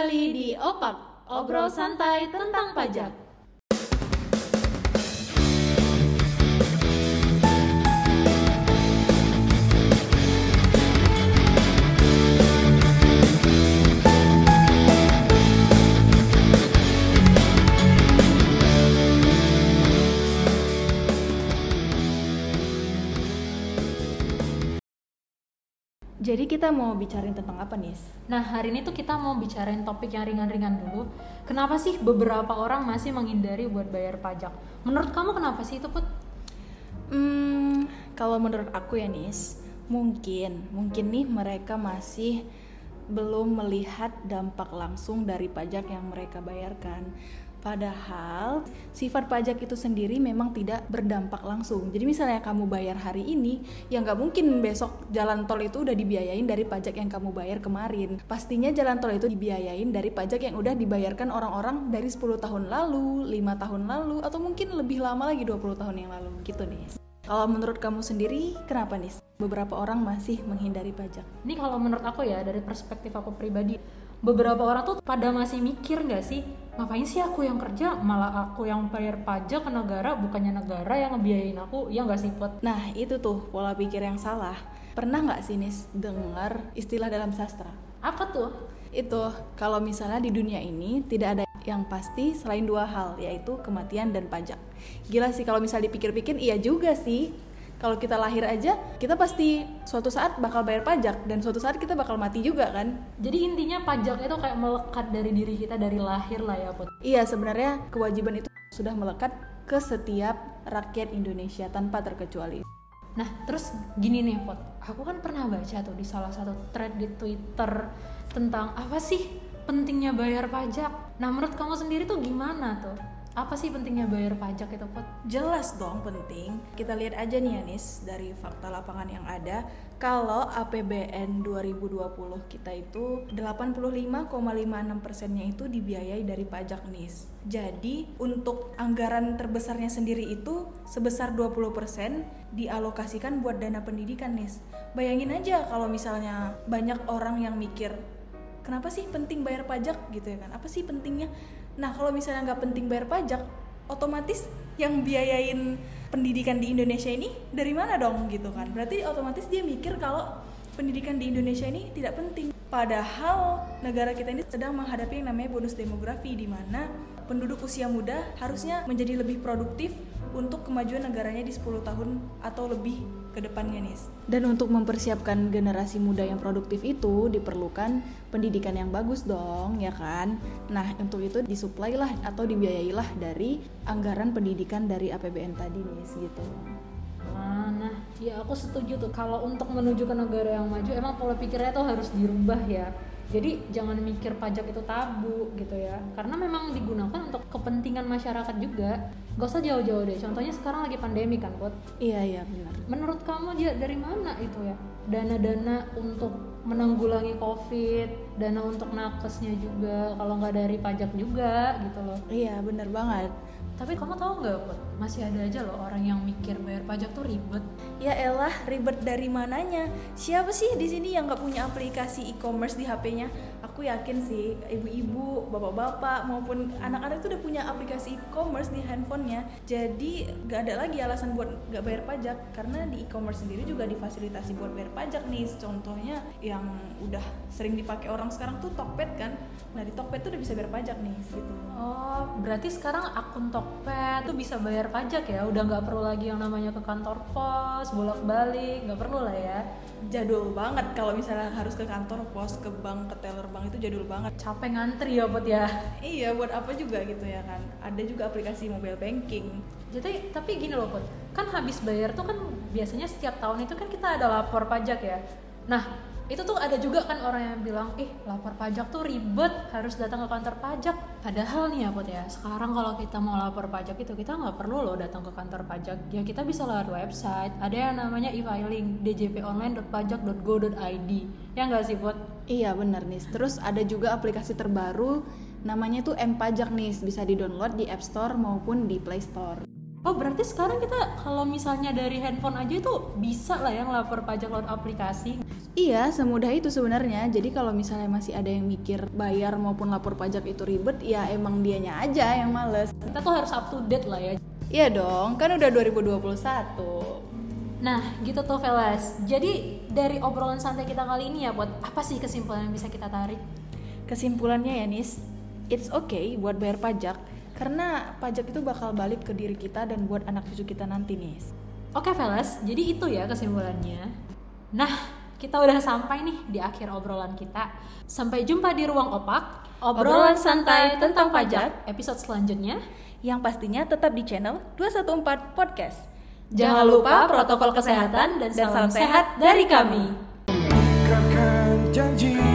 kembali di Opak, obrol santai tentang pajak. Jadi kita mau bicarain tentang apa nih? Nah, hari ini tuh kita mau bicarain topik yang ringan-ringan dulu. Kenapa sih beberapa orang masih menghindari buat bayar pajak? Menurut kamu kenapa sih itu, Put? Hmm, kalau menurut aku ya Nis, mungkin mungkin nih mereka masih belum melihat dampak langsung dari pajak yang mereka bayarkan. Padahal sifat pajak itu sendiri memang tidak berdampak langsung. Jadi misalnya kamu bayar hari ini, ya nggak mungkin besok jalan tol itu udah dibiayain dari pajak yang kamu bayar kemarin. Pastinya jalan tol itu dibiayain dari pajak yang udah dibayarkan orang-orang dari 10 tahun lalu, lima tahun lalu, atau mungkin lebih lama lagi 20 tahun yang lalu gitu nih. Kalau menurut kamu sendiri, kenapa nih beberapa orang masih menghindari pajak? Ini kalau menurut aku ya dari perspektif aku pribadi, beberapa orang tuh pada masih mikir nggak sih ngapain sih aku yang kerja malah aku yang bayar pajak ke negara bukannya negara yang ngebiayain aku ya nggak sih Put? Nah itu tuh pola pikir yang salah. Pernah nggak sih Nis dengar istilah dalam sastra? Apa tuh? Itu kalau misalnya di dunia ini tidak ada yang pasti selain dua hal yaitu kematian dan pajak. Gila sih kalau misal dipikir-pikir iya juga sih kalau kita lahir aja kita pasti suatu saat bakal bayar pajak dan suatu saat kita bakal mati juga kan? Jadi intinya pajak itu kayak melekat dari diri kita dari lahir lah ya Put. Iya sebenarnya kewajiban itu sudah melekat ke setiap rakyat Indonesia tanpa terkecuali. Nah terus gini nih Put. Aku kan pernah baca tuh di salah satu thread di Twitter tentang apa sih pentingnya bayar pajak. Nah menurut kamu sendiri tuh gimana tuh apa sih pentingnya bayar pajak itu Pot? Jelas dong penting. Kita lihat aja nih Anis dari fakta lapangan yang ada. Kalau APBN 2020 kita itu 85,56 persennya itu dibiayai dari pajak nis. Jadi untuk anggaran terbesarnya sendiri itu sebesar 20 persen dialokasikan buat dana pendidikan nis. Bayangin aja kalau misalnya banyak orang yang mikir kenapa sih penting bayar pajak gitu ya kan? Apa sih pentingnya? Nah kalau misalnya nggak penting bayar pajak, otomatis yang biayain pendidikan di Indonesia ini dari mana dong gitu kan? Berarti otomatis dia mikir kalau pendidikan di Indonesia ini tidak penting. Padahal negara kita ini sedang menghadapi yang namanya bonus demografi di mana penduduk usia muda harusnya menjadi lebih produktif untuk kemajuan negaranya di 10 tahun atau lebih ke depannya nih. Dan untuk mempersiapkan generasi muda yang produktif itu diperlukan pendidikan yang bagus dong, ya kan? Nah, untuk itu disuplai lah atau dibiayailah dari anggaran pendidikan dari APBN tadi nih, gitu. Ah, nah, ya aku setuju tuh kalau untuk menuju ke negara yang maju emang pola pikirnya tuh harus dirubah ya jadi jangan mikir pajak itu tabu gitu ya. Karena memang digunakan untuk kepentingan masyarakat juga. Gak usah jauh-jauh deh. Contohnya sekarang lagi pandemi kan buat iya iya benar. Menurut kamu dia dari mana itu ya? Dana-dana untuk menanggulangi covid dana untuk nakesnya juga kalau nggak dari pajak juga gitu loh. Iya bener banget tapi kamu tahu nggak, Put? Masih ada aja loh orang yang mikir bayar pajak tuh ribet. Ya elah, ribet dari mananya? Siapa sih di sini yang nggak punya aplikasi e-commerce di HP-nya? Aku yakin sih, ibu-ibu, bapak-bapak maupun anak-anak itu udah punya aplikasi e-commerce di handphonenya. Jadi nggak ada lagi alasan buat nggak bayar pajak karena di e-commerce sendiri juga difasilitasi buat bayar pajak nih. Contohnya yang udah sering dipakai orang sekarang tuh Tokped kan. Nah di Tokped tuh udah bisa bayar pajak nih, gitu. Oh, berarti sekarang akun Tokped Tokped tuh bisa bayar pajak ya. Udah nggak perlu lagi yang namanya ke kantor pos bolak balik nggak perlu lah ya. Jadul banget kalau misalnya harus ke kantor pos ke bank ke teller bank itu jadul banget. Capek ngantri ya buat ya. Iya buat apa juga gitu ya kan. Ada juga aplikasi mobile banking. Jadi tapi gini loh put. Kan habis bayar tuh kan biasanya setiap tahun itu kan kita ada lapor pajak ya. Nah itu tuh ada juga kan orang yang bilang ih lapor pajak tuh ribet harus datang ke kantor pajak. Padahal nih ya Put ya sekarang kalau kita mau lapor pajak itu kita nggak perlu loh datang ke kantor pajak. Ya kita bisa lewat website. Ada yang namanya e-filing djponline.pajak.go.id ya nggak sih Put? iya bener nih terus ada juga aplikasi terbaru namanya tuh M Pajak nih bisa di download di App Store maupun di Play Store Oh berarti sekarang kita kalau misalnya dari handphone aja itu bisa lah ya ngelapor pajak lewat aplikasi. Iya, semudah itu sebenarnya. Jadi kalau misalnya masih ada yang mikir bayar maupun lapor pajak itu ribet, ya emang dianya aja yang males. Kita tuh harus up to date lah ya. Iya dong, kan udah 2021. Nah gitu tuh Velas. Jadi dari obrolan santai kita kali ini ya buat apa sih kesimpulan yang bisa kita tarik? Kesimpulannya ya Nis, it's okay buat bayar pajak karena pajak itu bakal balik ke diri kita dan buat anak cucu kita nanti Nis. Oke Velas, jadi itu ya kesimpulannya. Nah, kita udah sampai nih di akhir obrolan kita. Sampai jumpa di ruang opak, obrolan santai tentang pajak episode selanjutnya. Yang pastinya tetap di channel 214 Podcast. Jangan lupa protokol kesehatan dan salam sehat dari kami. Janji